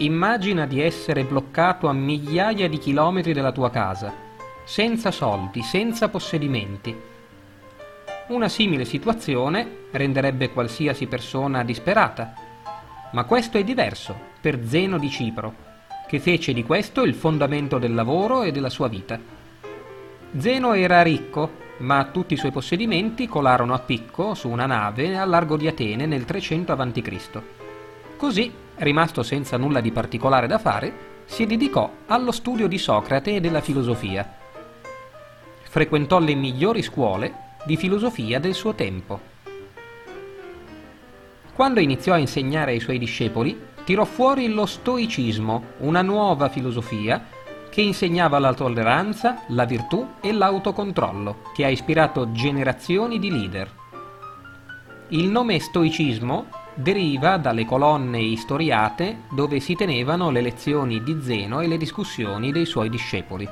Immagina di essere bloccato a migliaia di chilometri dalla tua casa, senza soldi, senza possedimenti. Una simile situazione renderebbe qualsiasi persona disperata. Ma questo è diverso per Zeno di Cipro, che fece di questo il fondamento del lavoro e della sua vita. Zeno era ricco, ma tutti i suoi possedimenti colarono a picco su una nave al largo di Atene nel 300 a.C. Così rimasto senza nulla di particolare da fare, si dedicò allo studio di Socrate e della filosofia. Frequentò le migliori scuole di filosofia del suo tempo. Quando iniziò a insegnare ai suoi discepoli, tirò fuori lo stoicismo, una nuova filosofia che insegnava la tolleranza, la virtù e l'autocontrollo, che ha ispirato generazioni di leader. Il nome stoicismo deriva dalle colonne istoriate dove si tenevano le lezioni di Zeno e le discussioni dei suoi discepoli.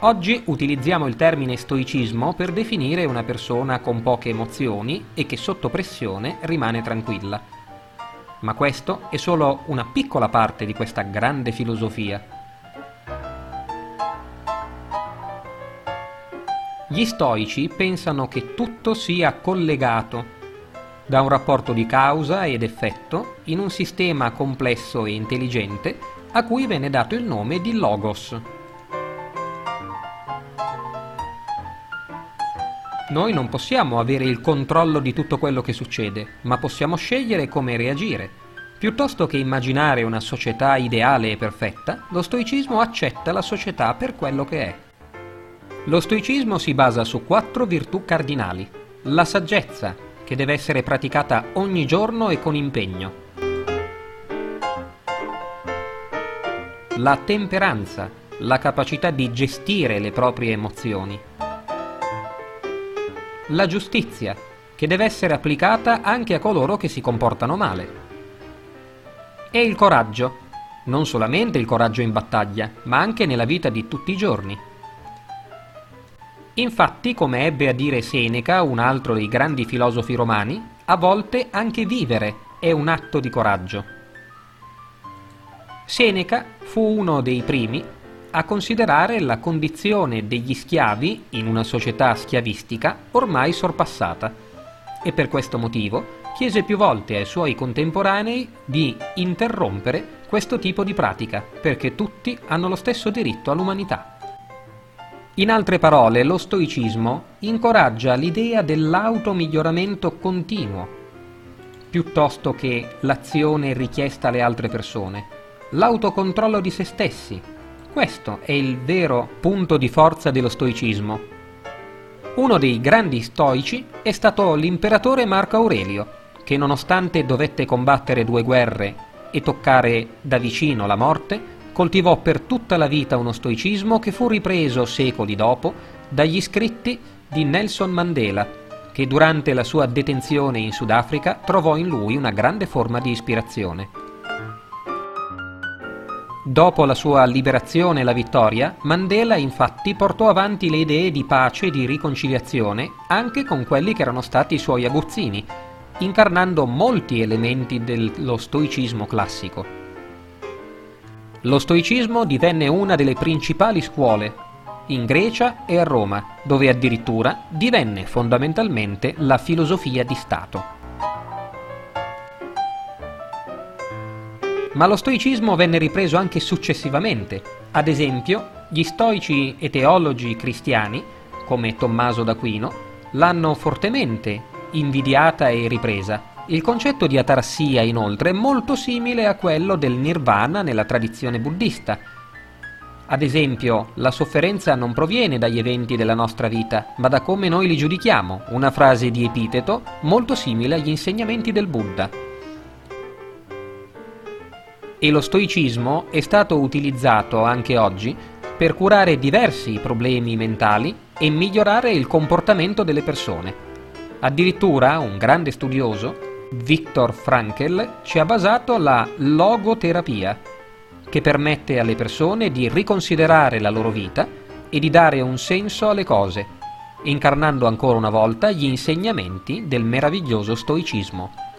Oggi utilizziamo il termine stoicismo per definire una persona con poche emozioni e che sotto pressione rimane tranquilla. Ma questo è solo una piccola parte di questa grande filosofia. Gli stoici pensano che tutto sia collegato da un rapporto di causa ed effetto in un sistema complesso e intelligente a cui venne dato il nome di Logos. Noi non possiamo avere il controllo di tutto quello che succede, ma possiamo scegliere come reagire. Piuttosto che immaginare una società ideale e perfetta, lo stoicismo accetta la società per quello che è. Lo stoicismo si basa su quattro virtù cardinali. La saggezza, che deve essere praticata ogni giorno e con impegno. La temperanza, la capacità di gestire le proprie emozioni. La giustizia, che deve essere applicata anche a coloro che si comportano male. E il coraggio, non solamente il coraggio in battaglia, ma anche nella vita di tutti i giorni. Infatti, come ebbe a dire Seneca, un altro dei grandi filosofi romani, a volte anche vivere è un atto di coraggio. Seneca fu uno dei primi a considerare la condizione degli schiavi in una società schiavistica ormai sorpassata e per questo motivo chiese più volte ai suoi contemporanei di interrompere questo tipo di pratica perché tutti hanno lo stesso diritto all'umanità. In altre parole, lo stoicismo incoraggia l'idea dell'automiglioramento continuo, piuttosto che l'azione richiesta alle altre persone, l'autocontrollo di se stessi. Questo è il vero punto di forza dello stoicismo. Uno dei grandi stoici è stato l'imperatore Marco Aurelio, che nonostante dovette combattere due guerre e toccare da vicino la morte, coltivò per tutta la vita uno stoicismo che fu ripreso secoli dopo dagli scritti di Nelson Mandela, che durante la sua detenzione in Sudafrica trovò in lui una grande forma di ispirazione. Dopo la sua liberazione e la vittoria, Mandela infatti portò avanti le idee di pace e di riconciliazione anche con quelli che erano stati i suoi aguzzini, incarnando molti elementi dello stoicismo classico. Lo stoicismo divenne una delle principali scuole in Grecia e a Roma, dove addirittura divenne fondamentalmente la filosofia di Stato. Ma lo stoicismo venne ripreso anche successivamente. Ad esempio, gli stoici e teologi cristiani, come Tommaso d'Aquino, l'hanno fortemente invidiata e ripresa il concetto di atarassia, inoltre, è molto simile a quello del nirvana nella tradizione buddista. Ad esempio, la sofferenza non proviene dagli eventi della nostra vita, ma da come noi li giudichiamo, una frase di epiteto molto simile agli insegnamenti del Buddha. E lo stoicismo è stato utilizzato anche oggi per curare diversi problemi mentali e migliorare il comportamento delle persone. Addirittura un grande studioso Viktor Frankl ci ha basato la logoterapia, che permette alle persone di riconsiderare la loro vita e di dare un senso alle cose, incarnando ancora una volta gli insegnamenti del meraviglioso stoicismo.